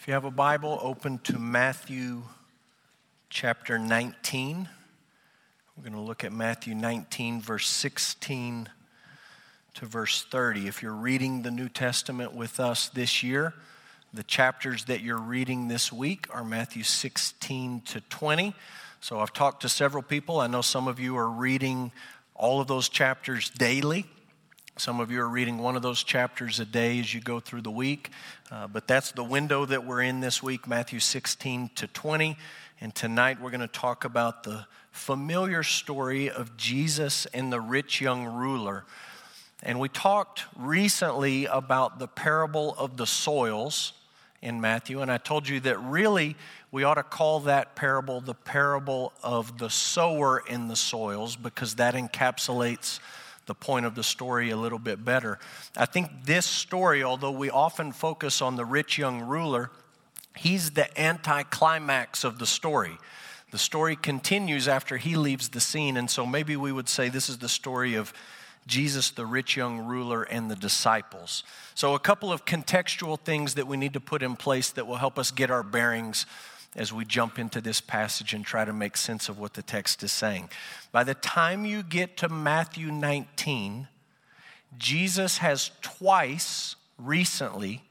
If you have a Bible, open to Matthew chapter 19. We're going to look at Matthew 19, verse 16 to verse 30. If you're reading the New Testament with us this year, the chapters that you're reading this week are Matthew 16 to 20. So I've talked to several people. I know some of you are reading all of those chapters daily. Some of you are reading one of those chapters a day as you go through the week, uh, but that's the window that we're in this week, Matthew 16 to 20. And tonight we're going to talk about the familiar story of Jesus and the rich young ruler. And we talked recently about the parable of the soils in Matthew, and I told you that really we ought to call that parable the parable of the sower in the soils because that encapsulates the point of the story a little bit better. I think this story, although we often focus on the rich young ruler, he's the anticlimax of the story. The story continues after he leaves the scene, and so maybe we would say this is the story of Jesus, the rich young ruler, and the disciples. So, a couple of contextual things that we need to put in place that will help us get our bearings as we jump into this passage and try to make sense of what the text is saying. By the time you get to Matthew 19, Jesus has twice recently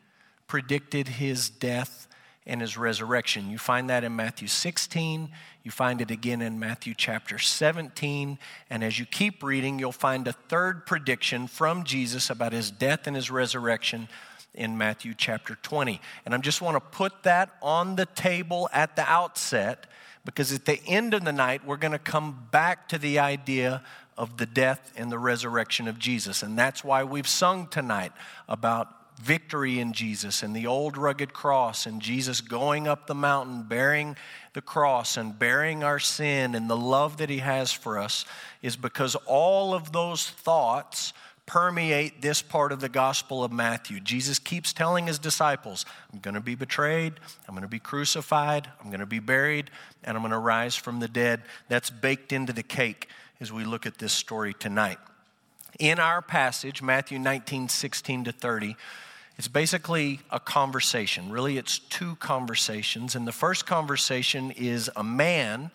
predicted his death and his resurrection. You find that in Matthew 16, you find it again in Matthew chapter 17, and as you keep reading, you'll find a third prediction from Jesus about his death and his resurrection in Matthew chapter 20. And I just want to put that on the table at the outset because at the end of the night, we're going to come back to the idea of the death and the resurrection of Jesus. And that's why we've sung tonight about victory in Jesus and the old rugged cross and Jesus going up the mountain bearing the cross and bearing our sin and the love that he has for us is because all of those thoughts permeate this part of the Gospel of Matthew. Jesus keeps telling his disciples, I'm going to be betrayed, I'm going to be crucified, I'm going to be buried, and I'm going to rise from the dead. That's baked into the cake as we look at this story tonight. In our passage, Matthew 19, 16 to 30, it's basically a conversation. Really, it's two conversations. And the first conversation is a man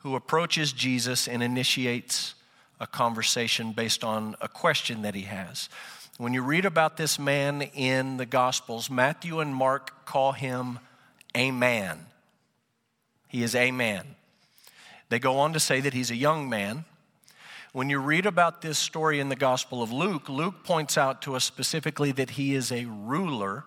who approaches Jesus and initiates a conversation based on a question that he has. When you read about this man in the Gospels, Matthew and Mark call him a man. He is a man. They go on to say that he's a young man. When you read about this story in the Gospel of Luke, Luke points out to us specifically that he is a ruler.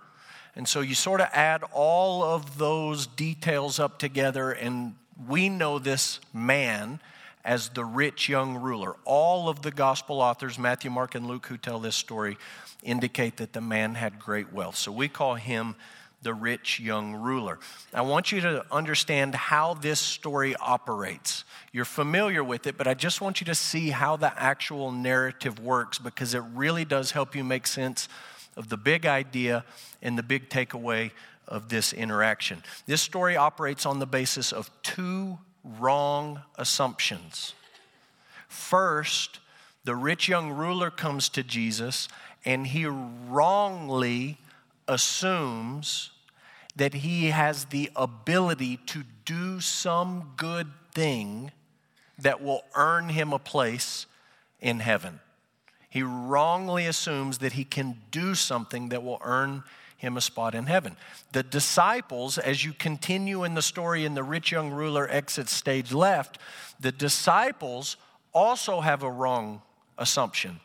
And so you sort of add all of those details up together, and we know this man as the rich young ruler. All of the gospel authors, Matthew, Mark, and Luke, who tell this story, indicate that the man had great wealth. So we call him the rich young ruler. I want you to understand how this story operates. You're familiar with it, but I just want you to see how the actual narrative works because it really does help you make sense of the big idea and the big takeaway of this interaction. This story operates on the basis of two wrong assumptions. First, the rich young ruler comes to Jesus and he wrongly assumes that he has the ability to do some good thing that will earn him a place in heaven. He wrongly assumes that he can do something that will earn him a spot in heaven. The disciples, as you continue in the story and the rich young ruler exits stage left, the disciples also have a wrong assumption.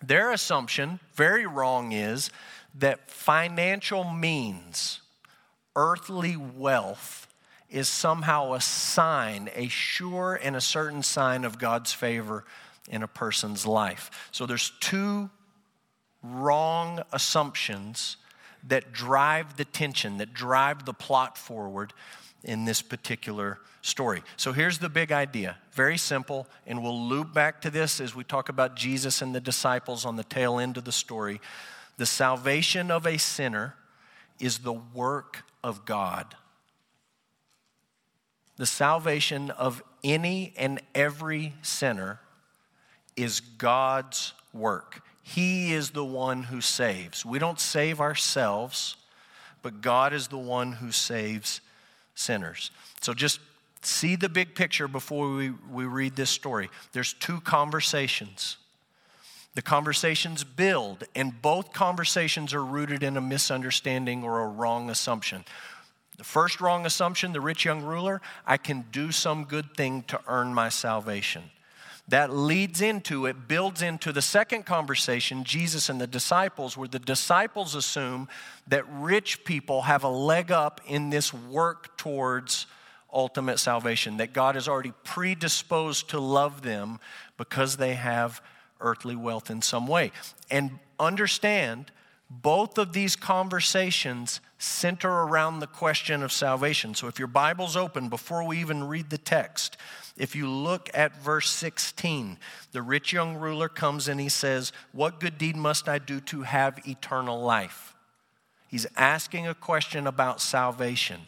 Their assumption, very wrong, is that financial means, earthly wealth, is somehow a sign, a sure and a certain sign of God's favor in a person's life. So there's two wrong assumptions that drive the tension, that drive the plot forward in this particular story. So here's the big idea very simple, and we'll loop back to this as we talk about Jesus and the disciples on the tail end of the story. The salvation of a sinner is the work of God. The salvation of any and every sinner is God's work. He is the one who saves. We don't save ourselves, but God is the one who saves sinners. So just see the big picture before we, we read this story. There's two conversations. The conversations build, and both conversations are rooted in a misunderstanding or a wrong assumption. The first wrong assumption, the rich young ruler, I can do some good thing to earn my salvation. That leads into, it builds into the second conversation, Jesus and the disciples, where the disciples assume that rich people have a leg up in this work towards ultimate salvation, that God is already predisposed to love them because they have earthly wealth in some way. And understand, both of these conversations center around the question of salvation. So if your Bible's open, before we even read the text, if you look at verse 16, the rich young ruler comes and he says, What good deed must I do to have eternal life? He's asking a question about salvation.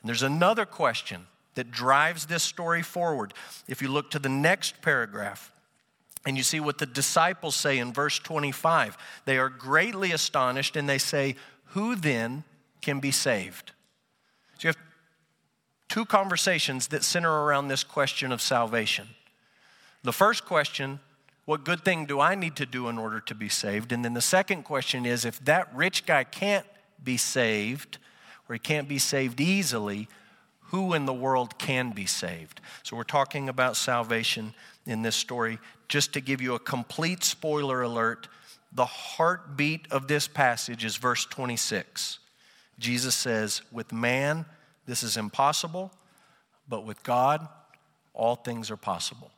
And there's another question that drives this story forward. If you look to the next paragraph, and you see what the disciples say in verse 25. They are greatly astonished and they say, Who then can be saved? So you have two conversations that center around this question of salvation. The first question, What good thing do I need to do in order to be saved? And then the second question is, If that rich guy can't be saved, or he can't be saved easily, who in the world can be saved? So we're talking about salvation in this story. Just to give you a complete spoiler alert, the heartbeat of this passage is verse 26. Jesus says, With man, this is impossible, but with God, all things are possible.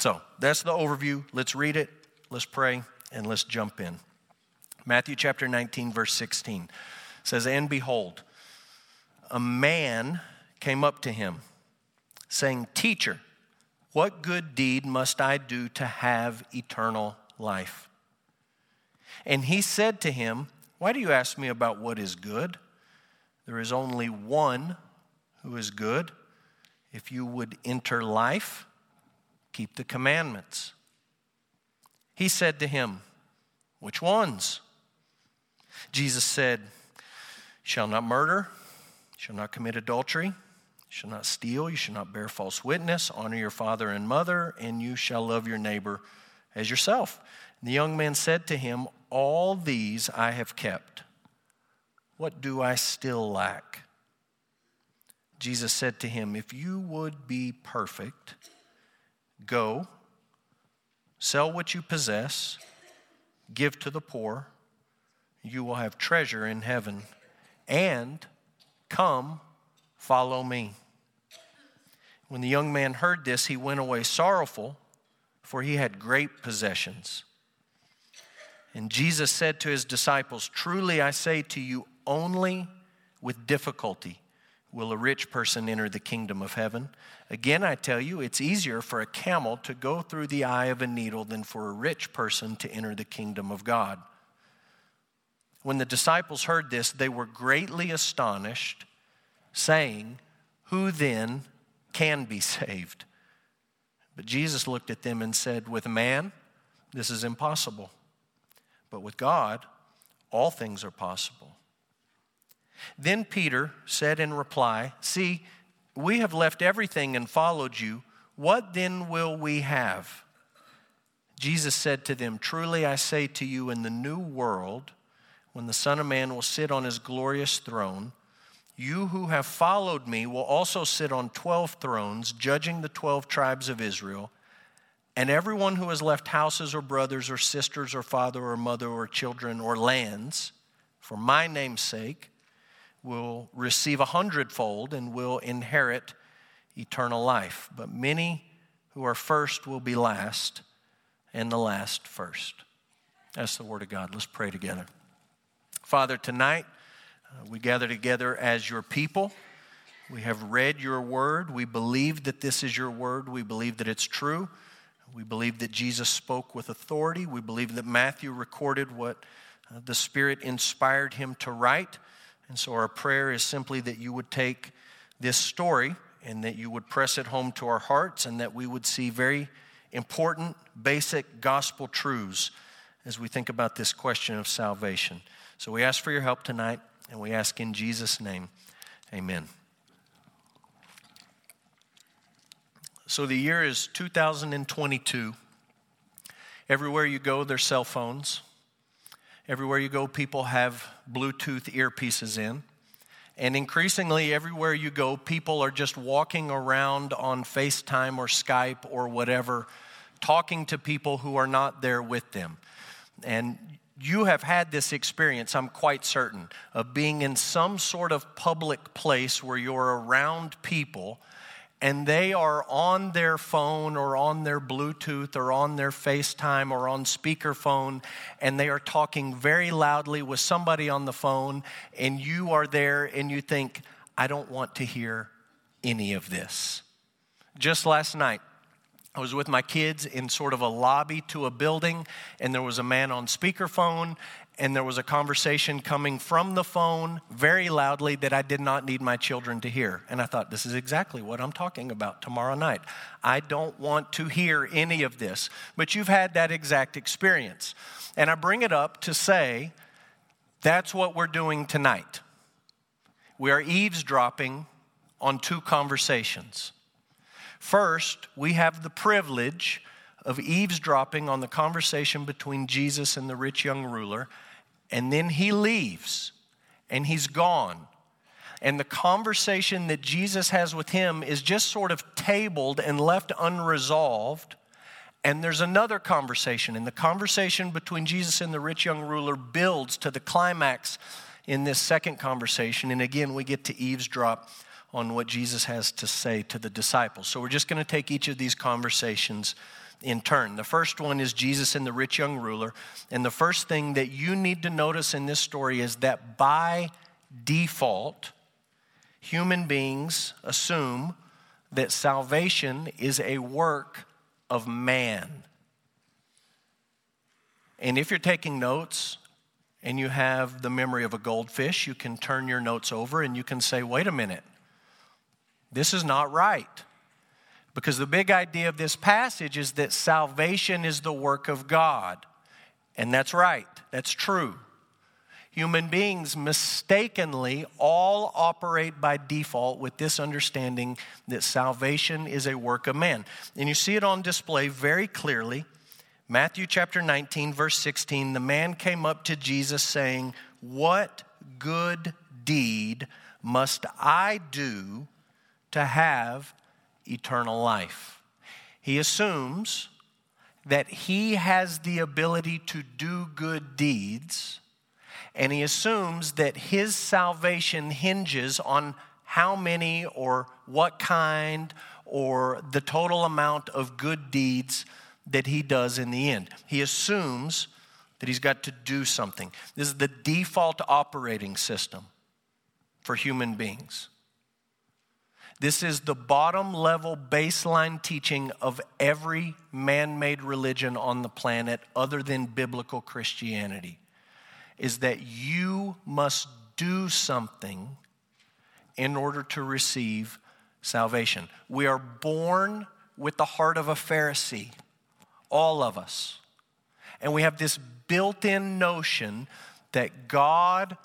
So that's the overview. Let's read it, let's pray, and let's jump in. Matthew chapter 19, verse 16 says, And behold, a man came up to him, saying, Teacher, what good deed must I do to have eternal life? And he said to him, Why do you ask me about what is good? There is only one who is good. If you would enter life, keep the commandments. He said to him, Which ones? Jesus said, Shall not murder, shall not commit adultery shall not steal, you shall not bear false witness, honor your father and mother, and you shall love your neighbor as yourself. And the young man said to him, All these I have kept. What do I still lack? Jesus said to him, If you would be perfect, go, sell what you possess, give to the poor, you will have treasure in heaven, and come Follow me. When the young man heard this, he went away sorrowful, for he had great possessions. And Jesus said to his disciples, Truly I say to you, only with difficulty will a rich person enter the kingdom of heaven. Again, I tell you, it's easier for a camel to go through the eye of a needle than for a rich person to enter the kingdom of God. When the disciples heard this, they were greatly astonished saying, Who then can be saved? But Jesus looked at them and said, With man, this is impossible. But with God, all things are possible. Then Peter said in reply, See, we have left everything and followed you. What then will we have? Jesus said to them, Truly I say to you, in the new world, when the Son of Man will sit on his glorious throne, you who have followed me will also sit on 12 thrones, judging the 12 tribes of Israel. And everyone who has left houses or brothers or sisters or father or mother or children or lands for my name's sake will receive a hundredfold and will inherit eternal life. But many who are first will be last, and the last first. That's the word of God. Let's pray together. Father, tonight, uh, we gather together as your people. We have read your word. We believe that this is your word. We believe that it's true. We believe that Jesus spoke with authority. We believe that Matthew recorded what uh, the Spirit inspired him to write. And so our prayer is simply that you would take this story and that you would press it home to our hearts and that we would see very important, basic gospel truths as we think about this question of salvation. So we ask for your help tonight. And we ask in Jesus' name, amen. So the year is 2022. Everywhere you go, there's cell phones. Everywhere you go, people have Bluetooth earpieces in. And increasingly, everywhere you go, people are just walking around on FaceTime or Skype or whatever, talking to people who are not there with them. And you have had this experience, I'm quite certain, of being in some sort of public place where you're around people and they are on their phone or on their Bluetooth or on their FaceTime or on speakerphone, and they are talking very loudly with somebody on the phone, and you are there and you think, I don't want to hear any of this. Just last night, I was with my kids in sort of a lobby to a building, and there was a man on speakerphone, and there was a conversation coming from the phone very loudly that I did not need my children to hear. And I thought, this is exactly what I'm talking about tomorrow night. I don't want to hear any of this. But you've had that exact experience. And I bring it up to say, that's what we're doing tonight. We are eavesdropping on two conversations. First, we have the privilege of eavesdropping on the conversation between Jesus and the rich young ruler and then he leaves and he's gone. And the conversation that Jesus has with him is just sort of tabled and left unresolved. And there's another conversation, and the conversation between Jesus and the rich young ruler builds to the climax in this second conversation. And again, we get to eavesdrop on what Jesus has to say to the disciples. So we're just going to take each of these conversations in turn. The first one is Jesus and the rich young ruler. And the first thing that you need to notice in this story is that by default, human beings assume that salvation is a work of man. And if you're taking notes and you have the memory of a goldfish, you can turn your notes over and you can say, wait a minute, this is not right. Because the big idea of this passage is that salvation is the work of God. And that's right, that's true. Human beings mistakenly all operate by default with this understanding that salvation is a work of man. And you see it on display very clearly. Matthew chapter 19, verse 16 the man came up to Jesus saying, What good deed must I do to have eternal life. He assumes that he has the ability to do good deeds, and he assumes that his salvation hinges on how many or what kind or the total amount of good deeds that he does in the end. He assumes that he's got to do something. This is the default operating system for human beings. This is the bottom level baseline teaching of every man made religion on the planet other than biblical Christianity is that you must do something in order to receive salvation. We are born with the heart of a Pharisee, all of us. And we have this built in notion that God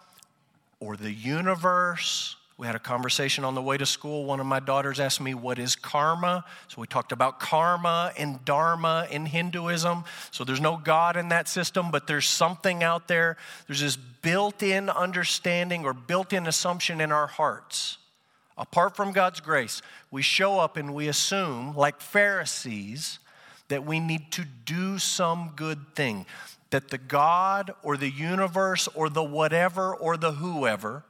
or the universe we had a conversation on the way to school. One of my daughters asked me, What is karma? So we talked about karma and dharma in Hinduism. So there's no God in that system, but there's something out there. There's this built in understanding or built in assumption in our hearts. Apart from God's grace, we show up and we assume, like Pharisees, that we need to do some good thing. That the God or the universe or the whatever or the whoever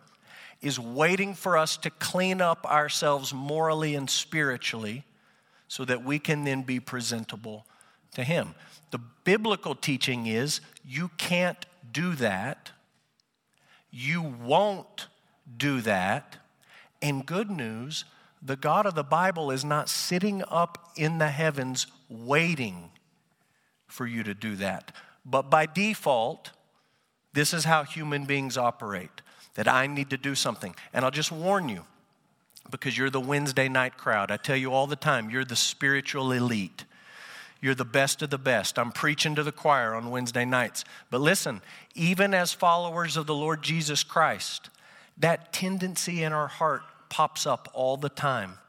is waiting for us to clean up ourselves morally and spiritually so that we can then be presentable to Him. The biblical teaching is you can't do that, you won't do that. And good news, the God of the Bible is not sitting up in the heavens waiting for you to do that. But by default, this is how human beings operate that I need to do something. And I'll just warn you, because you're the Wednesday night crowd. I tell you all the time, you're the spiritual elite. You're the best of the best. I'm preaching to the choir on Wednesday nights. But listen, even as followers of the Lord Jesus Christ, that tendency in our heart pops up all the time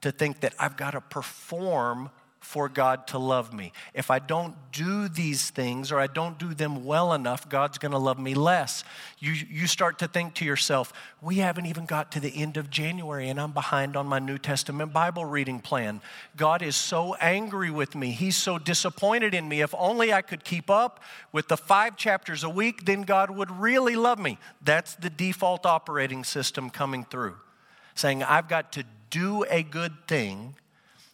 to think that I've got to perform for God to love me. If I don't do these things or I don't do them well enough, God's going to love me less. You, you start to think to yourself, we haven't even got to the end of January and I'm behind on my New Testament Bible reading plan. God is so angry with me. He's so disappointed in me. If only I could keep up with the five chapters a week, then God would really love me. That's the default operating system coming through, saying, I've got to do a good thing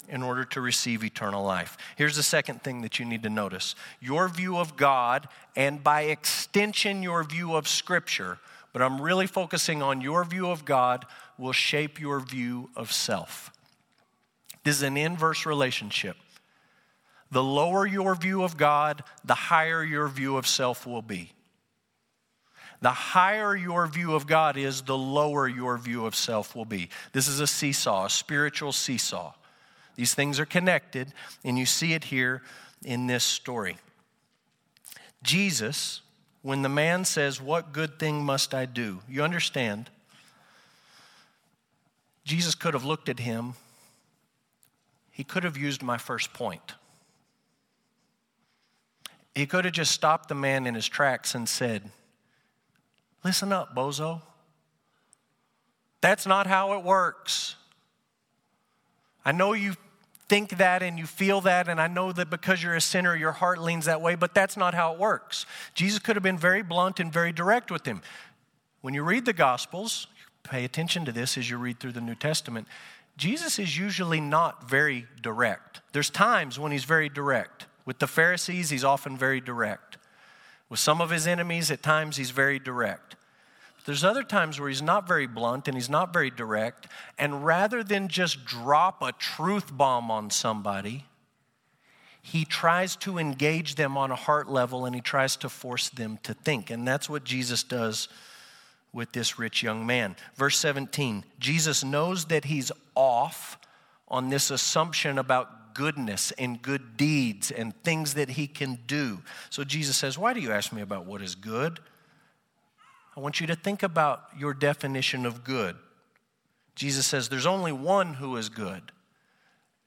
in order to receive eternal life. Here's the second thing that you need to notice your view of God, and by extension, your view of Scripture, but I'm really focusing on your view of God, will shape your view of self. This is an inverse relationship. The lower your view of God, the higher your view of self will be. The higher your view of God is, the lower your view of self will be. This is a seesaw, a spiritual seesaw. These things are connected, and you see it here in this story. Jesus, when the man says, What good thing must I do? You understand, Jesus could have looked at him, he could have used my first point. He could have just stopped the man in his tracks and said, Listen up, bozo. That's not how it works. I know you think that and you feel that, and I know that because you're a sinner, your heart leans that way, but that's not how it works. Jesus could have been very blunt and very direct with him. When you read the Gospels, pay attention to this as you read through the New Testament. Jesus is usually not very direct. There's times when he's very direct. With the Pharisees, he's often very direct. With some of his enemies, at times, he's very direct. There's other times where he's not very blunt and he's not very direct. And rather than just drop a truth bomb on somebody, he tries to engage them on a heart level and he tries to force them to think. And that's what Jesus does with this rich young man. Verse 17 Jesus knows that he's off on this assumption about goodness and good deeds and things that he can do. So Jesus says, Why do you ask me about what is good? I want you to think about your definition of good. Jesus says there's only one who is good.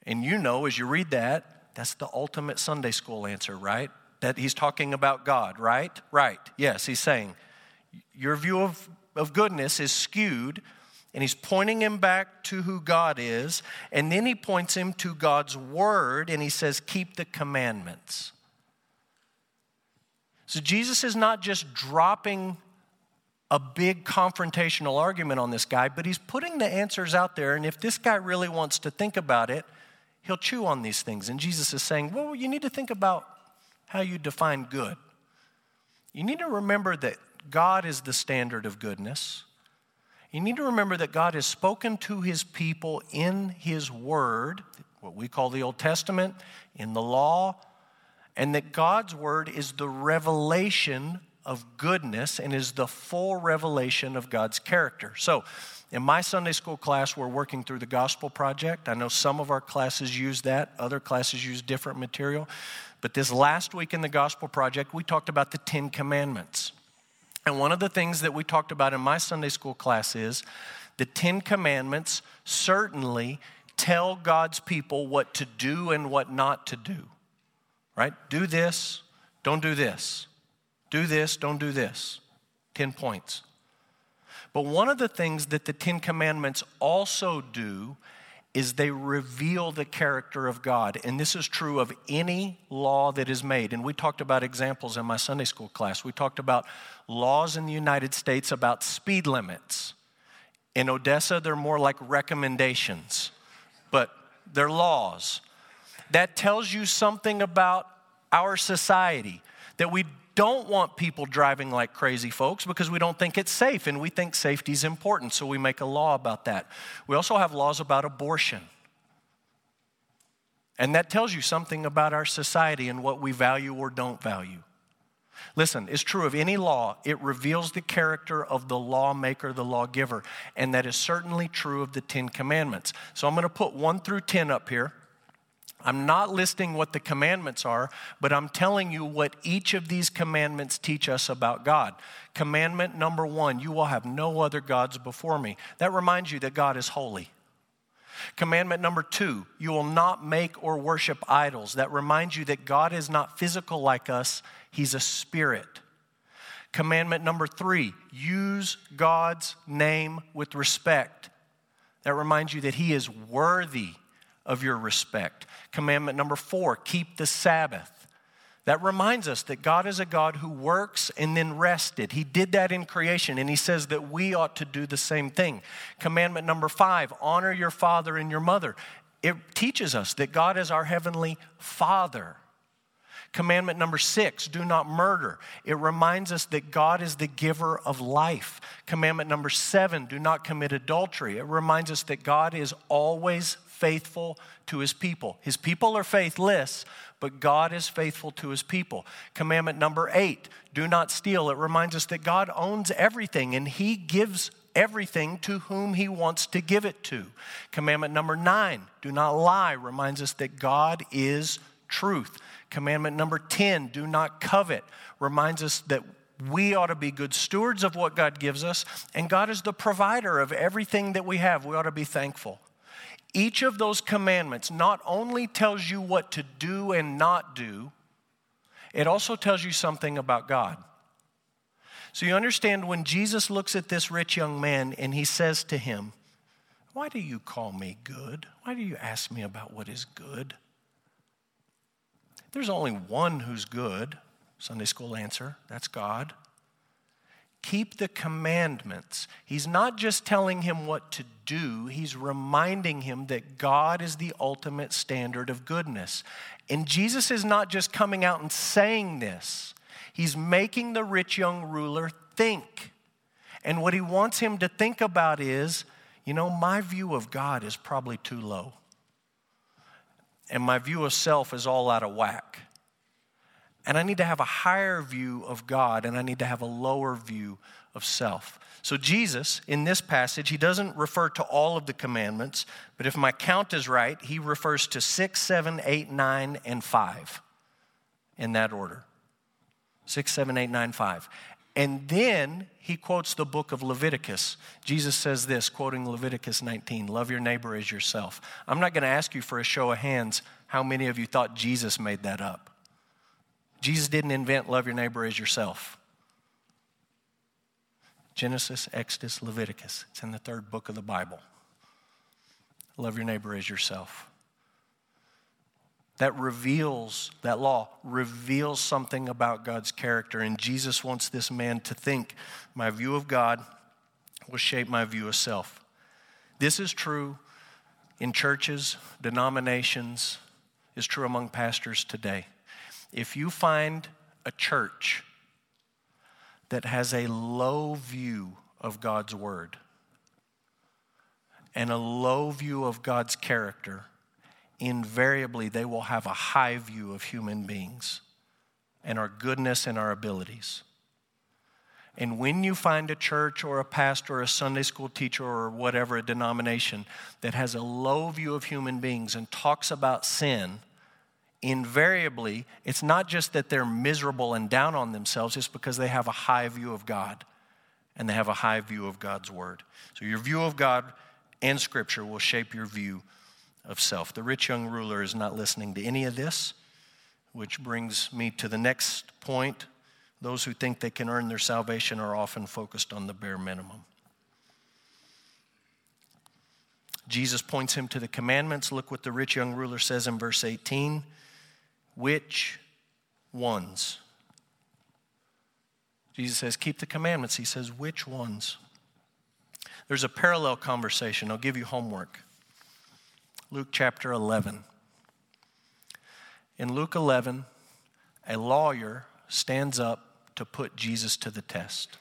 And you know, as you read that, that's the ultimate Sunday school answer, right? That he's talking about God, right? Right. Yes, he's saying your view of, of goodness is skewed, and he's pointing him back to who God is, and then he points him to God's word, and he says, Keep the commandments. So Jesus is not just dropping a big confrontational argument on this guy, but he's putting the answers out there. And if this guy really wants to think about it, he'll chew on these things. And Jesus is saying, well, you need to think about how you define good. You need to remember that God is the standard of goodness. You need to remember that God has spoken to his people in his word, what we call the Old Testament, in the law, and that God's word is the revelation of goodness and is the full revelation of God's character. So, in my Sunday school class, we're working through the Gospel Project. I know some of our classes use that, other classes use different material. But this last week in the Gospel Project, we talked about the Ten Commandments. And one of the things that we talked about in my Sunday school class is the Ten Commandments certainly tell God's people what to do and what not to do. Right? Do this, don't do this. Do this, don't do this. 10 points. But one of the things that the Ten Commandments also do is they reveal the character of God. And this is true of any law that is made. And we talked about examples in my Sunday school class. We talked about laws in the United States about speed limits. In Odessa, they're more like recommendations, but they're laws. That tells you something about our society that we don't want people driving like crazy folks because we don't think it's safe and we think safety is important, so we make a law about that. We also have laws about abortion. And that tells you something about our society and what we value or don't value. Listen, it's true of any law, it reveals the character of the lawmaker, the lawgiver. And that is certainly true of the Ten Commandments. So I'm going to put one through 10 up here. I'm not listing what the commandments are, but I'm telling you what each of these commandments teach us about God. Commandment number one you will have no other gods before me. That reminds you that God is holy. Commandment number two, you will not make or worship idols. That reminds you that God is not physical like us, He's a spirit. Commandment number three, use God's name with respect. That reminds you that He is worthy of your respect. Commandment number four, keep the Sabbath. That reminds us that God is a God who works and then rested. He did that in creation, and He says that we ought to do the same thing. Commandment number five honor your father and your mother. It teaches us that God is our heavenly Father. Commandment number six do not murder. It reminds us that God is the giver of life. Commandment number seven do not commit adultery. It reminds us that God is always faithful to his people. His people are faithless, but God is faithful to his people. Commandment number eight do not steal. It reminds us that God owns everything and he gives everything to whom he wants to give it to. Commandment number nine do not lie reminds us that God is truth. Commandment number 10 do not covet reminds us that we ought to be good stewards of what God gives us, and God is the provider of everything that we have. We ought to be thankful. Each of those commandments not only tells you what to do and not do, it also tells you something about God. So you understand when Jesus looks at this rich young man and he says to him, Why do you call me good? Why do you ask me about what is good? There's only one who's good. Sunday school answer that's God keep the commandments. He's not just telling him what to do, he's reminding him that God is the ultimate standard of goodness. And Jesus is not just coming out and saying this, he's making the rich young ruler think. And what he wants him to think about is you know, my view of God is probably too low. And my view of self is all out of whack. And I need to have a higher view of God and I need to have a lower view of self. So, Jesus, in this passage, he doesn't refer to all of the commandments, but if my count is right, he refers to six, seven, eight, nine, and five in that order. Six, seven, eight, nine, five. And then he quotes the book of Leviticus. Jesus says this, quoting Leviticus 19 Love your neighbor as yourself. I'm not going to ask you for a show of hands how many of you thought Jesus made that up. Jesus didn't invent love your neighbor as yourself. Genesis, Exodus, Leviticus. It's in the third book of the Bible. Love your neighbor as yourself. That reveals, that law reveals something about God's character. And Jesus wants this man to think my view of God will shape my view of self. This is true in churches, denominations, is true among pastors today if you find a church that has a low view of God's word and a low view of God's character, invariably they will have a high view of human beings and our goodness and our abilities. And when you find a church or a pastor or a Sunday school teacher or whatever, a denomination that has a low view of human beings and talks about sin, invariably, it's not just that they're miserable and down on themselves, it's because they have a high view of God and they have a high view of God's word. So, your view of God and Scripture will shape your view of self. The rich young ruler is not listening to any of this, which brings me to the next point. Those who think they can earn their salvation are often focused on the bare minimum. Jesus points him to the commandments. Look what the rich young ruler says in verse 18. Which ones? Jesus says, Keep the commandments. He says, Which ones? There's a parallel conversation. I'll give you homework. Luke chapter 11. In Luke 11, a lawyer stands up to put Jesus to the test.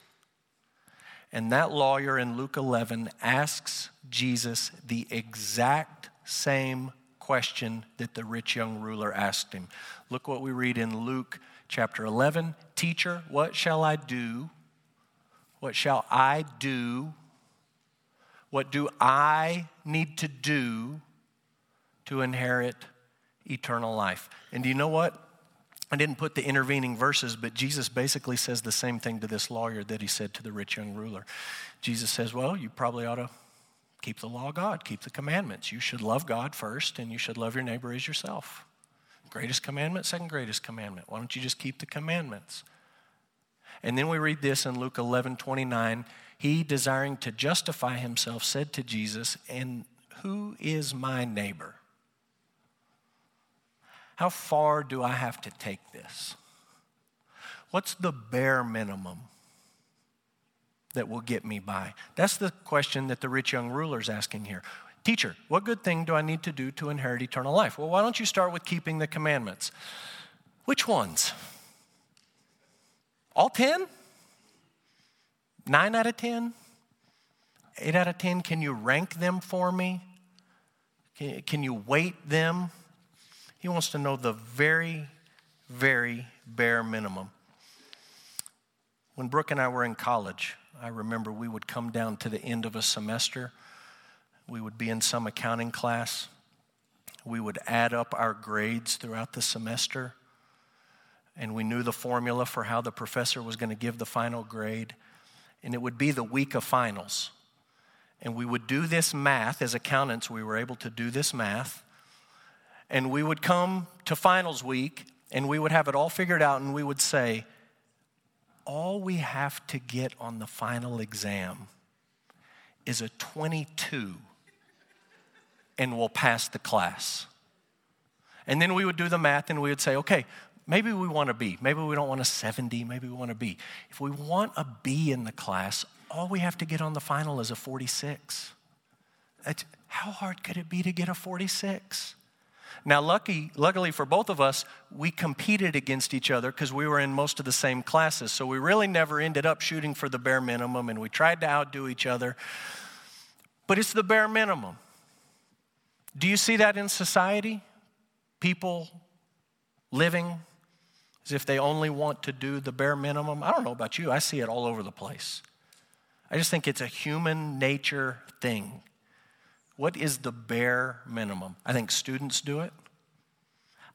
And that lawyer in Luke 11 asks Jesus the exact same question that the rich young ruler asked him. Look what we read in Luke chapter 11 Teacher, what shall I do? What shall I do? What do I need to do to inherit eternal life. And do you know what? I didn't put the intervening verses, but Jesus basically says the same thing to this lawyer that he said to the rich young ruler. Jesus says, Well, you probably ought to keep the law of God, keep the commandments. You should love God first, and you should love your neighbor as yourself. Greatest commandment, second greatest commandment. Why don't you just keep the commandments? And then we read this in Luke 11 29. He, desiring to justify himself, said to Jesus, And who is my neighbor? How far do I have to take this? What's the bare minimum that will get me by? That's the question that the rich young ruler is asking here. Teacher, what good thing do I need to do to inherit eternal life? Well, why don't you start with keeping the commandments? Which ones? All 10? 9 out of 10? 8 out of 10? Can you rank them for me? Can you weight them? He wants to know the very, very bare minimum. When Brooke and I were in college, I remember we would come down to the end of a semester. We would be in some accounting class. We would add up our grades throughout the semester. And we knew the formula for how the professor was going to give the final grade. And it would be the week of finals. And we would do this math. As accountants, we were able to do this math and we would come to finals week and we would have it all figured out and we would say, all we have to get on the final exam is a 22 and we'll pass the class. And then we would do the math and we would say, okay, maybe we want a B. Maybe we don't want a 70. Maybe we want a B. If we want a B in the class, all we have to get on the final is a 46. That's, how hard could it be to get a 46? Now, lucky, luckily for both of us, we competed against each other because we were in most of the same classes. So we really never ended up shooting for the bare minimum and we tried to outdo each other. But it's the bare minimum. Do you see that in society? People living as if they only want to do the bare minimum. I don't know about you, I see it all over the place. I just think it's a human nature thing. What is the bare minimum? I think students do it.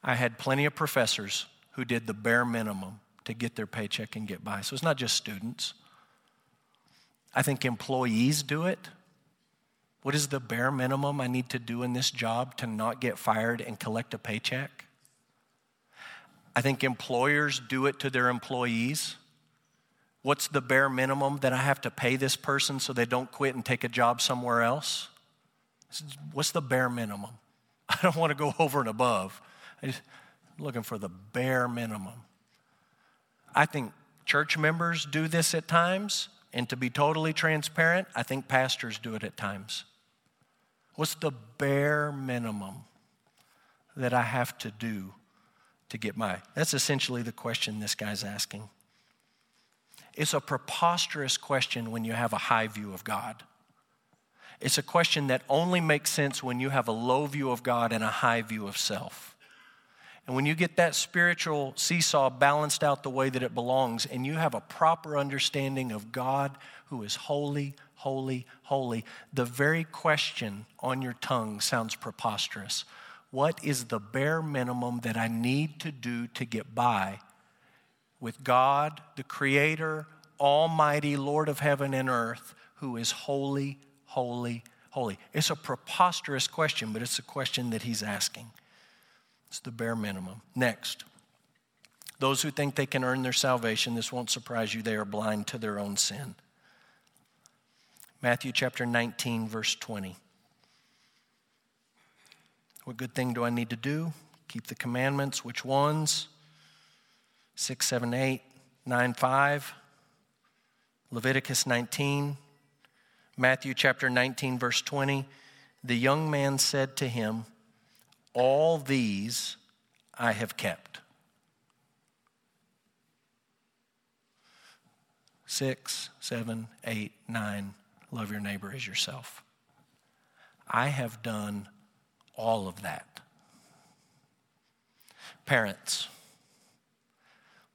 I had plenty of professors who did the bare minimum to get their paycheck and get by. So it's not just students. I think employees do it. What is the bare minimum I need to do in this job to not get fired and collect a paycheck? I think employers do it to their employees. What's the bare minimum that I have to pay this person so they don't quit and take a job somewhere else? What's the bare minimum? I don't want to go over and above. I'm looking for the bare minimum. I think church members do this at times, and to be totally transparent, I think pastors do it at times. What's the bare minimum that I have to do to get my? That's essentially the question this guy's asking. It's a preposterous question when you have a high view of God. It's a question that only makes sense when you have a low view of God and a high view of self. And when you get that spiritual seesaw balanced out the way that it belongs, and you have a proper understanding of God who is holy, holy, holy, the very question on your tongue sounds preposterous. What is the bare minimum that I need to do to get by with God, the Creator, Almighty, Lord of heaven and earth, who is holy, holy, holy? It's a preposterous question, but it's a question that he's asking. It's the bare minimum. Next, those who think they can earn their salvation, this won't surprise you, they are blind to their own sin. Matthew chapter 19, verse 20. What good thing do I need to do? Keep the commandments. Which ones? 6, 7, 8, 9, 5. Leviticus 19, Matthew chapter 19, verse 20, the young man said to him, All these I have kept. Six, seven, eight, nine, love your neighbor as yourself. I have done all of that. Parents,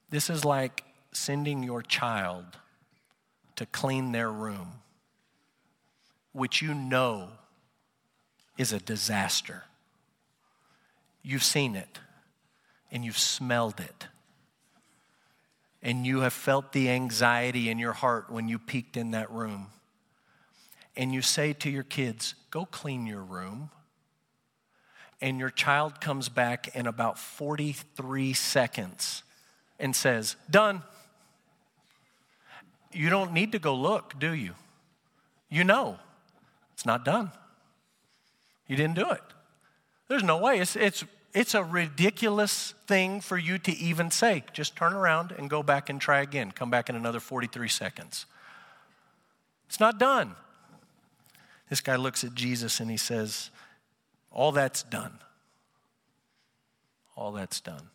this is like sending your child to clean their room which you know is a disaster. You've seen it and you've smelled it. And you have felt the anxiety in your heart when you peeked in that room. And you say to your kids, Go clean your room. And your child comes back in about 43 seconds and says, Done. You don't need to go look, do you? You know it's not done. You didn't do it. There's no way. It's, it's, it's a ridiculous thing for you to even say. Just turn around and go back and try again. Come back in another 43 seconds. It's not done. This guy looks at Jesus and he says, All that's done. All that's done.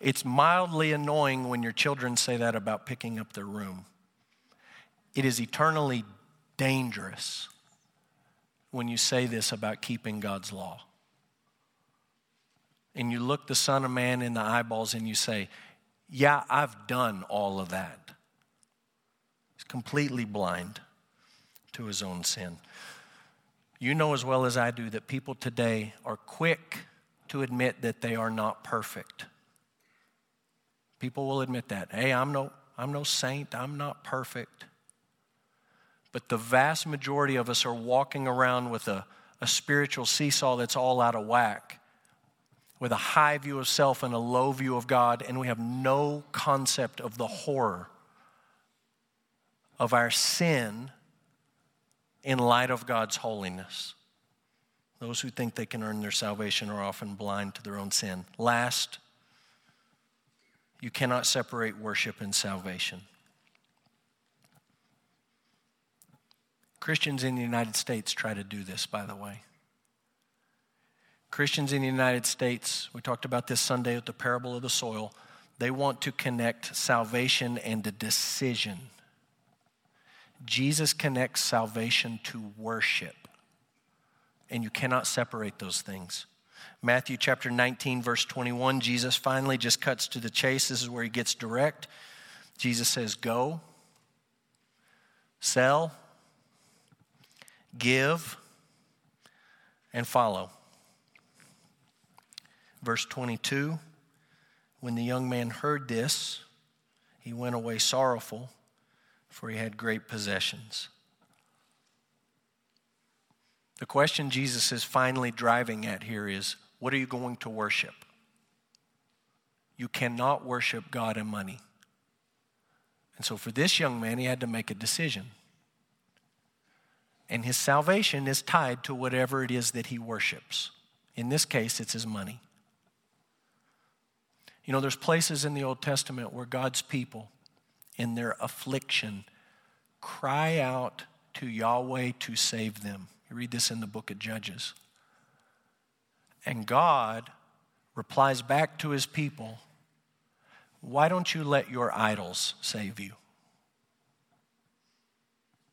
It's mildly annoying when your children say that about picking up their room. It is eternally dangerous when you say this about keeping God's law. And you look the Son of Man in the eyeballs and you say, Yeah, I've done all of that. He's completely blind to his own sin. You know as well as I do that people today are quick to admit that they are not perfect. People will admit that. Hey, I'm no, I'm no saint, I'm not perfect. But the vast majority of us are walking around with a, a spiritual seesaw that's all out of whack, with a high view of self and a low view of God, and we have no concept of the horror of our sin in light of God's holiness. Those who think they can earn their salvation are often blind to their own sin. Last, you cannot separate worship and salvation. Christians in the United States try to do this, by the way. Christians in the United States, we talked about this Sunday with the parable of the soil, they want to connect salvation and a decision. Jesus connects salvation to worship, and you cannot separate those things. Matthew chapter 19, verse 21, Jesus finally just cuts to the chase. This is where he gets direct. Jesus says, Go, sell, give, and follow. Verse 22 When the young man heard this, he went away sorrowful, for he had great possessions. The question Jesus is finally driving at here is what are you going to worship? You cannot worship God and money. And so for this young man, he had to make a decision. And his salvation is tied to whatever it is that he worships. In this case, it's his money. You know, there's places in the Old Testament where God's people, in their affliction, cry out to Yahweh to save them. You read this in the book of Judges. And God replies back to his people, Why don't you let your idols save you?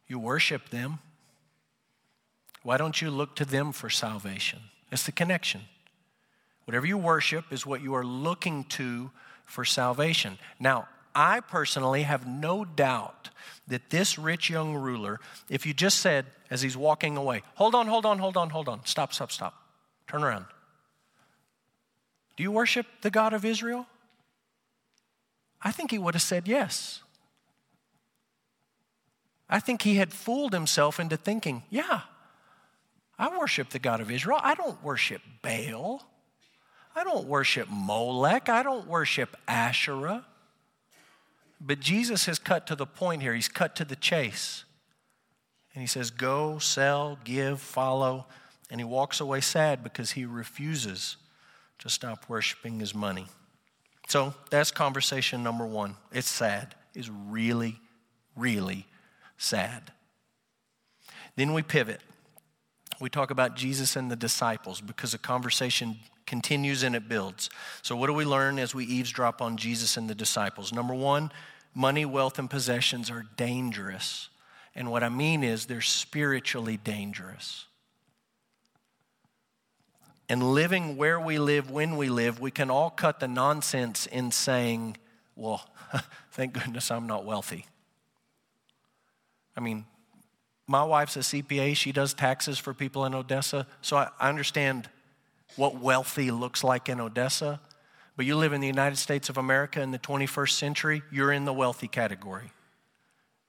You worship them. Why don't you look to them for salvation? It's the connection. Whatever you worship is what you are looking to for salvation. Now, I personally have no doubt that this rich young ruler, if you just said as he's walking away, hold on, hold on, hold on, hold on, stop, stop, stop, turn around. Do you worship the God of Israel? I think he would have said yes. I think he had fooled himself into thinking, yeah, I worship the God of Israel. I don't worship Baal. I don't worship Molech. I don't worship Asherah. But Jesus has cut to the point here. He's cut to the chase. And he says, Go, sell, give, follow. And he walks away sad because he refuses to stop worshiping his money. So that's conversation number one. It's sad. It's really, really sad. Then we pivot we talk about Jesus and the disciples because the conversation continues and it builds. So, what do we learn as we eavesdrop on Jesus and the disciples? Number one, money, wealth, and possessions are dangerous. And what I mean is they're spiritually dangerous. And living where we live, when we live, we can all cut the nonsense in saying, well, thank goodness I'm not wealthy. I mean, my wife's a CPA. She does taxes for people in Odessa. So I, I understand what wealthy looks like in Odessa, but you live in the United States of America in the 21st century, you're in the wealthy category.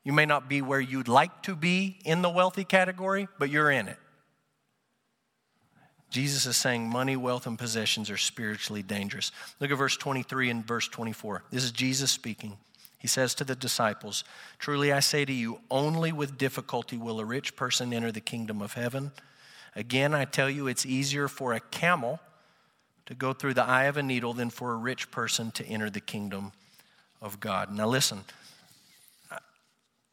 You may not be where you'd like to be in the wealthy category, but you're in it. Jesus is saying money, wealth, and possessions are spiritually dangerous. Look at verse 23 and verse 24. This is Jesus speaking. He says to the disciples, Truly I say to you, only with difficulty will a rich person enter the kingdom of heaven. Again, I tell you, it's easier for a camel to go through the eye of a needle than for a rich person to enter the kingdom of God. Now, listen,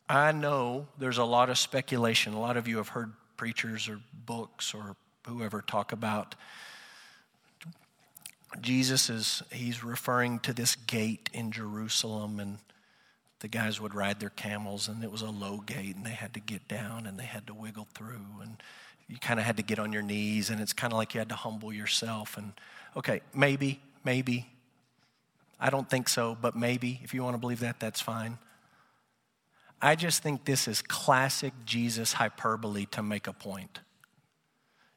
I know there's a lot of speculation. A lot of you have heard preachers or books or whoever talk about Jesus is he's referring to this gate in Jerusalem and the guys would ride their camels and it was a low gate and they had to get down and they had to wiggle through and you kind of had to get on your knees and it's kind of like you had to humble yourself and okay maybe maybe i don't think so but maybe if you want to believe that that's fine. I just think this is classic jesus hyperbole to make a point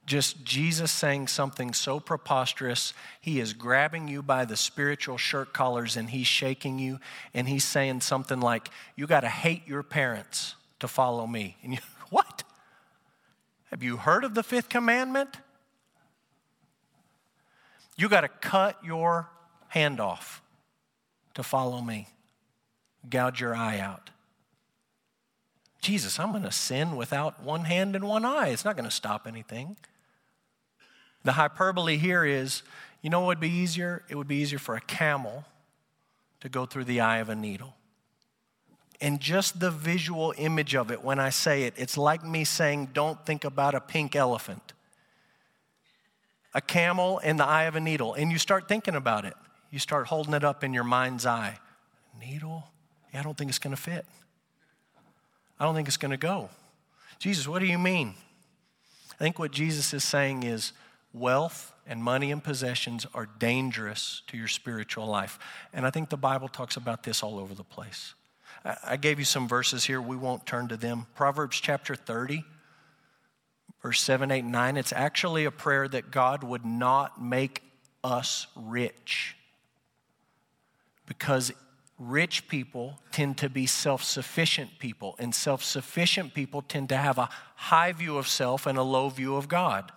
just Jesus saying something so preposterous. He is grabbing you by the spiritual shirt collars and he's shaking you, and he's saying something like, You got to hate your parents to follow me. And you, what? Have you heard of the fifth commandment? You got to cut your hand off to follow me, gouge your eye out. Jesus, I'm going to sin without one hand and one eye. It's not going to stop anything. The hyperbole here is you know what would be easier? It would be easier for a camel to go through the eye of a needle. And just the visual image of it, when I say it, it's like me saying, don't think about a pink elephant. A camel in the eye of a needle. And you start thinking about it. You start holding it up in your mind's eye. Needle? Yeah, I don't think it's going to fit. I don't think it's going to go. Jesus, what do you mean? I think what Jesus is saying is wealth and money and possessions are dangerous to your spiritual life. And I think the Bible talks about this all over the place. I gave you some verses here. We won't turn to them. Proverbs chapter 30, verse 7, 8, 9. It's actually a prayer that God would not make us rich because rich people tend to be self sufficient people, and self sufficient people tend to have a high view of self and a low view of God.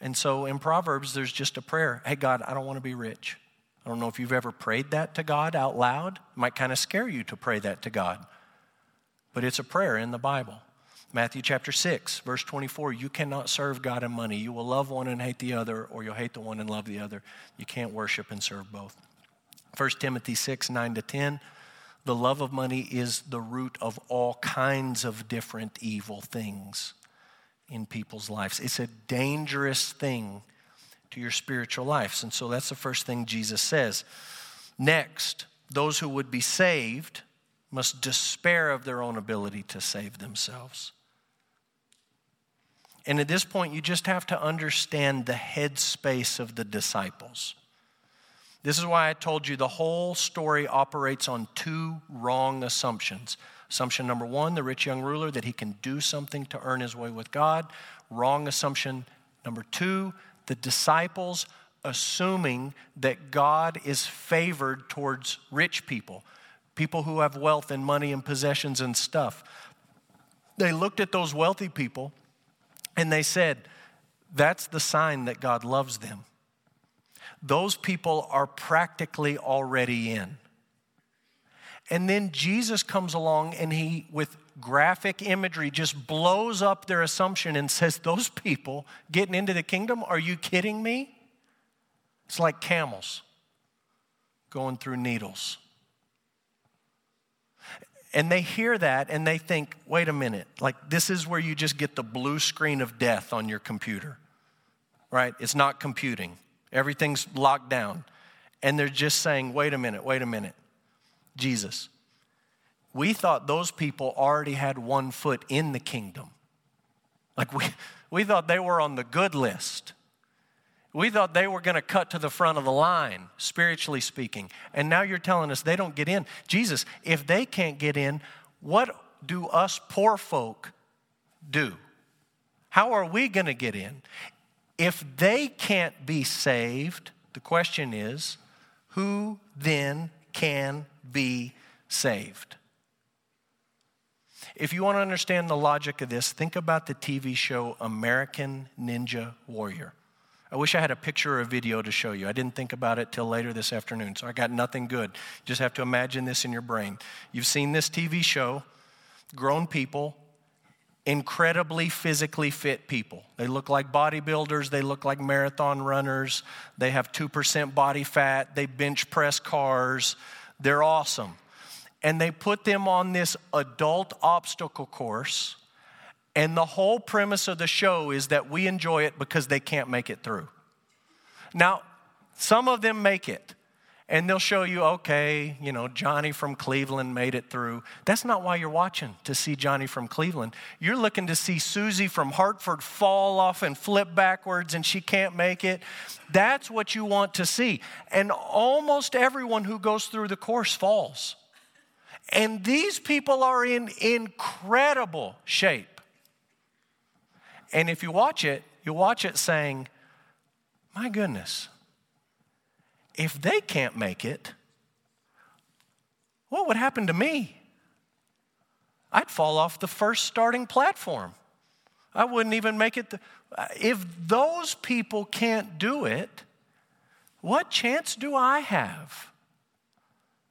And so in Proverbs, there's just a prayer Hey, God, I don't want to be rich. I don't know if you've ever prayed that to God out loud. It might kind of scare you to pray that to God. But it's a prayer in the Bible. Matthew chapter 6, verse 24 You cannot serve God and money. You will love one and hate the other, or you'll hate the one and love the other. You can't worship and serve both. 1 Timothy 6, 9 to 10 The love of money is the root of all kinds of different evil things in people's lives. It's a dangerous thing to your spiritual lives. And so that's the first thing Jesus says. Next, those who would be saved must despair of their own ability to save themselves. And at this point, you just have to understand the headspace of the disciples. This is why I told you the whole story operates on two wrong assumptions. Assumption number one, the rich young ruler, that he can do something to earn his way with God. Wrong assumption number two, the disciples assuming that God is favored towards rich people, people who have wealth and money and possessions and stuff. They looked at those wealthy people and they said, That's the sign that God loves them. Those people are practically already in. And then Jesus comes along and he, with graphic imagery, just blows up their assumption and says, Those people getting into the kingdom, are you kidding me? It's like camels going through needles. And they hear that and they think, wait a minute, like this is where you just get the blue screen of death on your computer, right? It's not computing, everything's locked down. And they're just saying, wait a minute, wait a minute. Jesus. We thought those people already had one foot in the kingdom. Like we, we thought they were on the good list. We thought they were going to cut to the front of the line, spiritually speaking. And now you're telling us they don't get in. Jesus, if they can't get in, what do us poor folk do? How are we going to get in? If they can't be saved, the question is, who then can be saved? If you want to understand the logic of this, think about the TV show American Ninja Warrior. I wish I had a picture or a video to show you. I didn't think about it till later this afternoon, so I got nothing good. Just have to imagine this in your brain. You've seen this TV show, grown people, incredibly physically fit people. They look like bodybuilders, they look like marathon runners, they have 2% body fat, they bench press cars. They're awesome. And they put them on this adult obstacle course and the whole premise of the show is that we enjoy it because they can't make it through. Now, some of them make it, and they'll show you, okay, you know, Johnny from Cleveland made it through. That's not why you're watching to see Johnny from Cleveland. You're looking to see Susie from Hartford fall off and flip backwards and she can't make it. That's what you want to see. And almost everyone who goes through the course falls. And these people are in incredible shape. And if you watch it, you watch it saying, My goodness, if they can't make it, what would happen to me? I'd fall off the first starting platform. I wouldn't even make it. The, if those people can't do it, what chance do I have?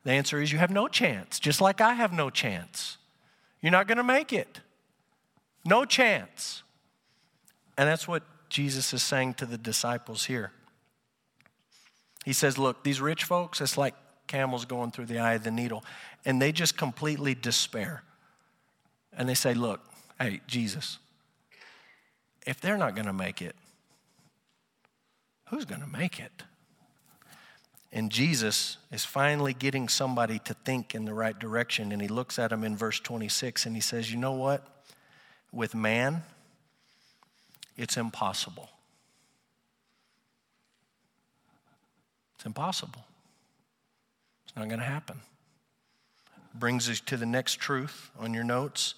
The answer is you have no chance, just like I have no chance. You're not going to make it. No chance. And that's what Jesus is saying to the disciples here. He says, Look, these rich folks, it's like camels going through the eye of the needle, and they just completely despair. And they say, Look, hey, Jesus, if they're not going to make it, who's going to make it? And Jesus is finally getting somebody to think in the right direction. And he looks at him in verse 26 and he says, You know what? With man, it's impossible. It's impossible. It's not going to happen. Brings us to the next truth on your notes.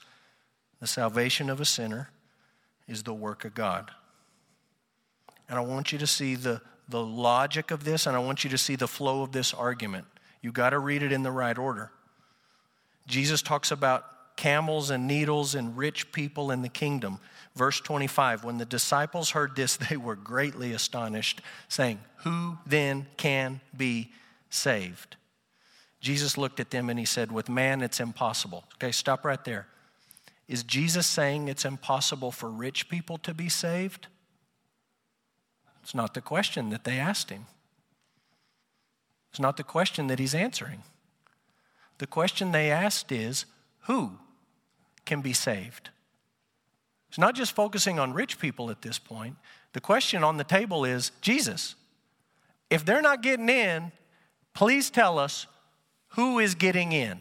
The salvation of a sinner is the work of God. And I want you to see the, the logic of this, and I want you to see the flow of this argument. You've got to read it in the right order. Jesus talks about camels and needles and rich people in the kingdom. Verse 25 When the disciples heard this, they were greatly astonished, saying, Who then can be saved? Jesus looked at them and he said, With man, it's impossible. Okay, stop right there. Is Jesus saying it's impossible for rich people to be saved? It's not the question that they asked him. It's not the question that he's answering. The question they asked is, Who can be saved. It's not just focusing on rich people at this point. The question on the table is Jesus, if they're not getting in, please tell us who is getting in.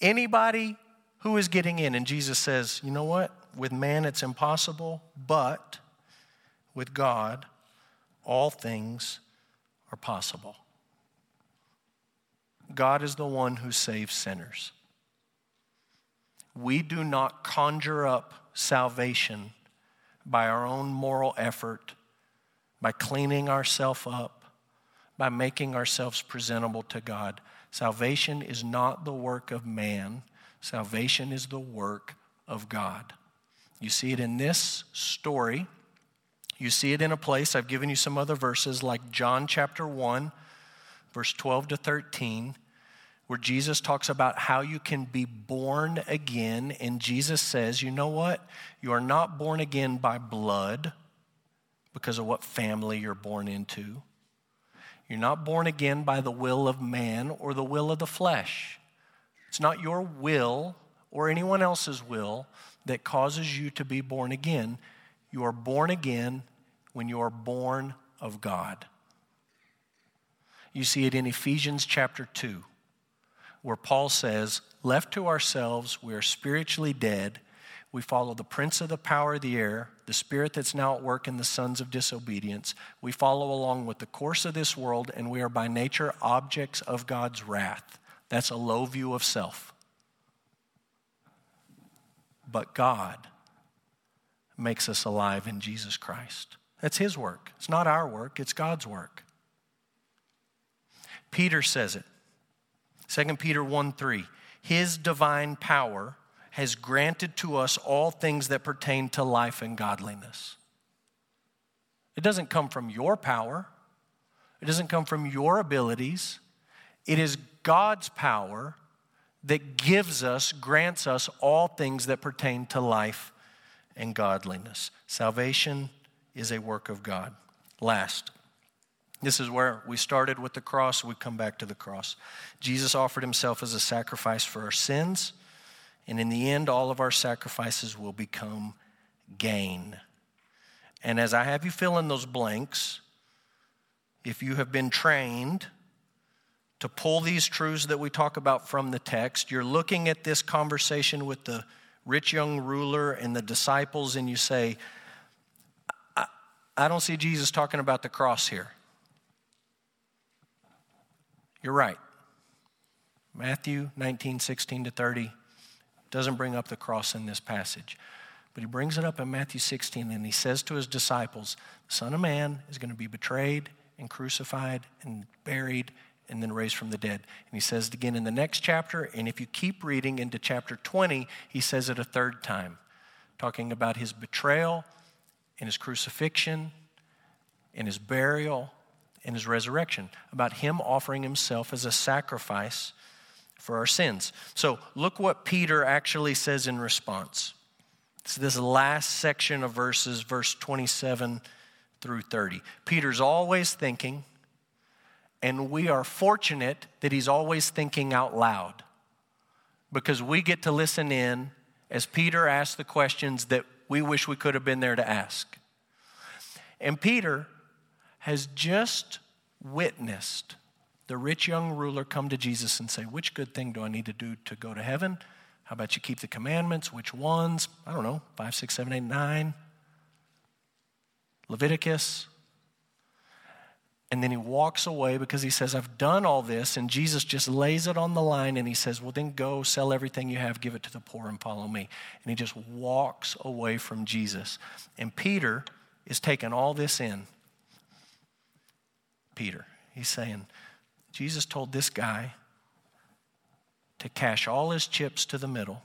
Anybody who is getting in. And Jesus says, you know what? With man it's impossible, but with God, all things are possible. God is the one who saves sinners. We do not conjure up salvation by our own moral effort, by cleaning ourselves up, by making ourselves presentable to God. Salvation is not the work of man, salvation is the work of God. You see it in this story. You see it in a place, I've given you some other verses like John chapter 1, verse 12 to 13 where Jesus talks about how you can be born again. And Jesus says, you know what? You are not born again by blood because of what family you're born into. You're not born again by the will of man or the will of the flesh. It's not your will or anyone else's will that causes you to be born again. You are born again when you are born of God. You see it in Ephesians chapter 2 where Paul says, Left to ourselves, we are spiritually dead. We follow the prince of the power of the air, the spirit that's now at work in the sons of disobedience. We follow along with the course of this world, and we are by nature objects of God's wrath. That's a low view of self. But God makes us alive in Jesus Christ. That's His work. It's not our work, it's God's work. Peter says it. 2 Peter 1 3. His divine power has granted to us all things that pertain to life and godliness. It doesn't come from your power, it doesn't come from your abilities. It is God's power that gives us, grants us all things that pertain to life and godliness. Salvation is a work of God. Last, this is where we started with the cross, we come back to the cross. Jesus offered himself as a sacrifice for our sins, and in the end, all of our sacrifices will become gain. And as I have you fill in those blanks, if you have been trained to pull these truths that we talk about from the text, you're looking at this conversation with the rich young ruler and the disciples, and you say, I, I don't see Jesus talking about the cross here. You're right. Matthew 19, 16 to 30 doesn't bring up the cross in this passage. But he brings it up in Matthew 16 and he says to his disciples, The Son of Man is going to be betrayed and crucified and buried and then raised from the dead. And he says it again in the next chapter. And if you keep reading into chapter 20, he says it a third time, talking about his betrayal and his crucifixion and his burial and his resurrection, about him offering himself as a sacrifice for our sins. So look what Peter actually says in response. It's this last section of verses, verse 27 through 30. Peter's always thinking, and we are fortunate that he's always thinking out loud because we get to listen in as Peter asks the questions that we wish we could have been there to ask. And Peter has just witnessed the rich young ruler come to Jesus and say, Which good thing do I need to do to go to heaven? How about you keep the commandments? Which ones? I don't know, five, six, seven, eight, nine. Leviticus. And then he walks away because he says, I've done all this. And Jesus just lays it on the line and he says, Well, then go sell everything you have, give it to the poor, and follow me. And he just walks away from Jesus. And Peter is taking all this in. Peter, he's saying, Jesus told this guy to cash all his chips to the middle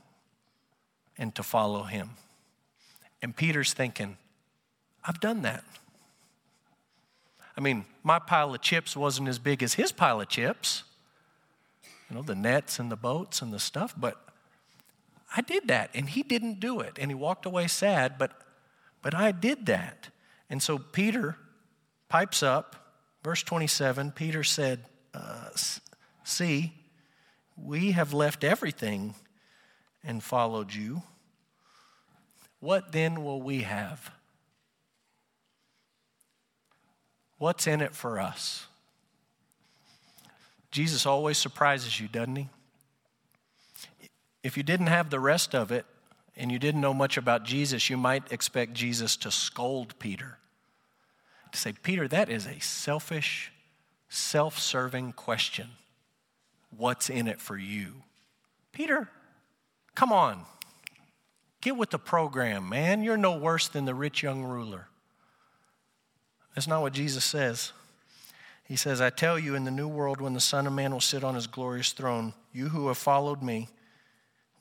and to follow him. And Peter's thinking, I've done that. I mean, my pile of chips wasn't as big as his pile of chips, you know, the nets and the boats and the stuff, but I did that and he didn't do it. And he walked away sad, but, but I did that. And so Peter pipes up, verse 27 Peter said, uh, See, we have left everything and followed you. What then will we have? What's in it for us? Jesus always surprises you, doesn't he? If you didn't have the rest of it and you didn't know much about Jesus, you might expect Jesus to scold Peter. To say, Peter, that is a selfish, self serving question. What's in it for you? Peter, come on. Get with the program, man. You're no worse than the rich young ruler. That's not what Jesus says. He says, I tell you, in the new world, when the Son of Man will sit on his glorious throne, you who have followed me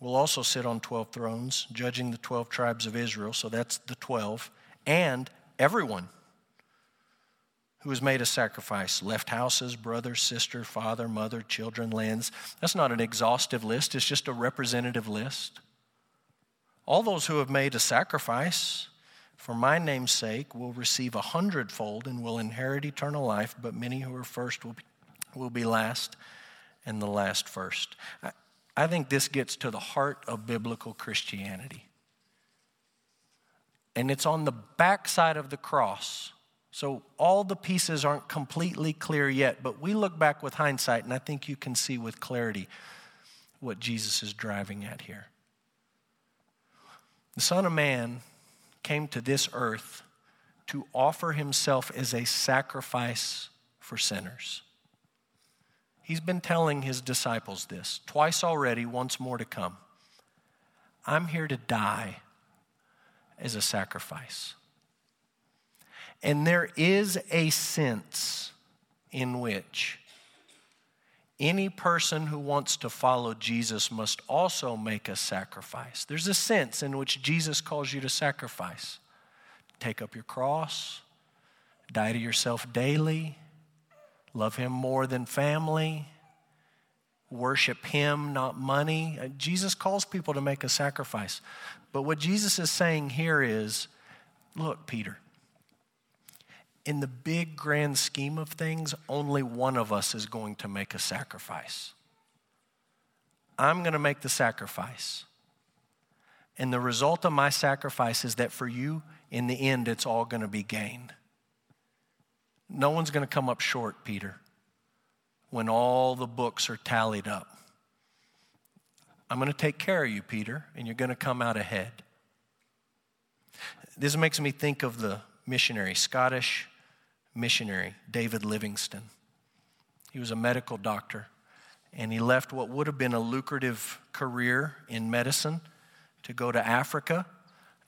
will also sit on 12 thrones, judging the 12 tribes of Israel. So that's the 12. And everyone who has made a sacrifice, left houses, brother, sister, father, mother, children, lands. That's not an exhaustive list, it's just a representative list. All those who have made a sacrifice, for my name's sake, will receive a hundredfold and will inherit eternal life, but many who are first will be, will be last, and the last first. I, I think this gets to the heart of biblical Christianity. And it's on the backside of the cross. So all the pieces aren't completely clear yet, but we look back with hindsight, and I think you can see with clarity what Jesus is driving at here. The Son of Man came to this earth to offer himself as a sacrifice for sinners. He's been telling his disciples this twice already, once more to come. I'm here to die as a sacrifice. And there is a sense in which any person who wants to follow Jesus must also make a sacrifice. There's a sense in which Jesus calls you to sacrifice. Take up your cross, die to yourself daily, love Him more than family, worship Him, not money. Uh, Jesus calls people to make a sacrifice. But what Jesus is saying here is look, Peter, in the big grand scheme of things, only one of us is going to make a sacrifice. I'm going to make the sacrifice. And the result of my sacrifice is that for you, in the end, it's all going to be gain. No one's going to come up short, Peter, when all the books are tallied up. I'm going to take care of you, Peter, and you're going to come out ahead. This makes me think of the missionary, Scottish missionary, David Livingstone. He was a medical doctor, and he left what would have been a lucrative career in medicine to go to Africa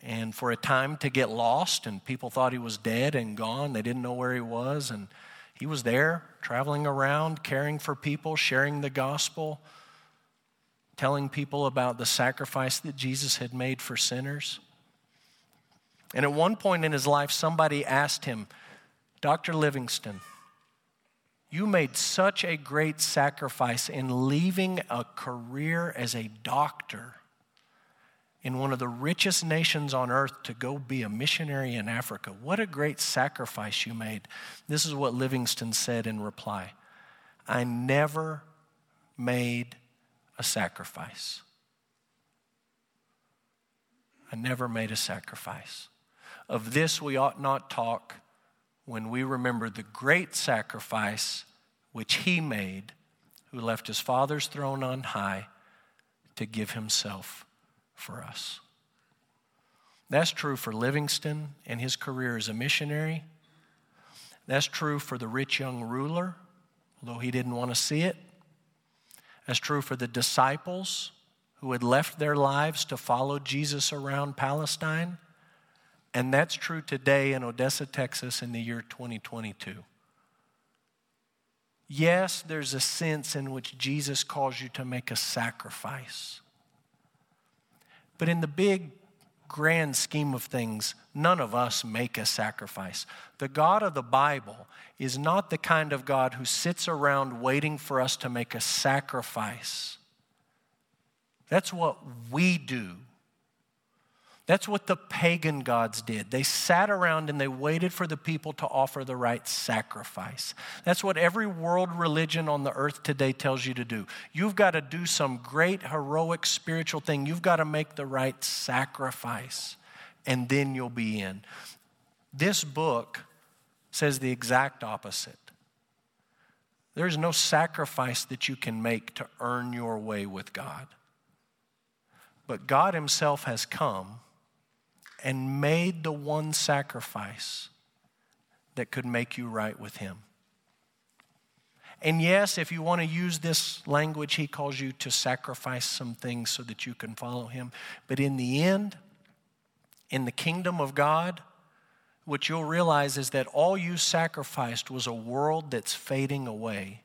and for a time to get lost, and people thought he was dead and gone. They didn't know where he was, and he was there, traveling around, caring for people, sharing the gospel, telling people about the sacrifice that Jesus had made for sinners. And at one point in his life, somebody asked him, Dr. Livingstone, you made such a great sacrifice in leaving a career as a doctor in one of the richest nations on earth to go be a missionary in Africa. What a great sacrifice you made. This is what Livingstone said in reply I never made a sacrifice. I never made a sacrifice. Of this we ought not talk when we remember the great sacrifice which he made, who left his Father's throne on high to give himself for us. That's true for Livingstone and his career as a missionary. That's true for the rich young ruler, although he didn't want to see it. That's true for the disciples who had left their lives to follow Jesus around Palestine. And that's true today in Odessa, Texas in the year 2022. Yes, there's a sense in which Jesus calls you to make a sacrifice. But in the big, grand scheme of things, none of us make a sacrifice. The God of the Bible is not the kind of God who sits around waiting for us to make a sacrifice. That's what we do that's what the pagan gods did. They sat around and they waited for the people to offer the right sacrifice. That's what every world religion on the earth today tells you to do. You've got to do some great, heroic, spiritual thing. You've got to make the right sacrifice, and then you'll be in. This book says the exact opposite. There's no sacrifice that you can make to earn your way with God. But God Himself has come and made the one sacrifice that could make you right with Him. And yes, if you want to use this language, He calls you to sacrifice some things so that you can follow Him. But in the end, in the kingdom of God, what you'll realize is that all you sacrificed was a world that's fading away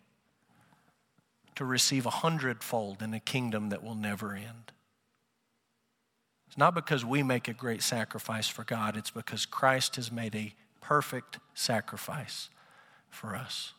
to receive a hundredfold in a kingdom that will never end. It's not because we make a great sacrifice for God, it's because Christ has made a perfect sacrifice for us.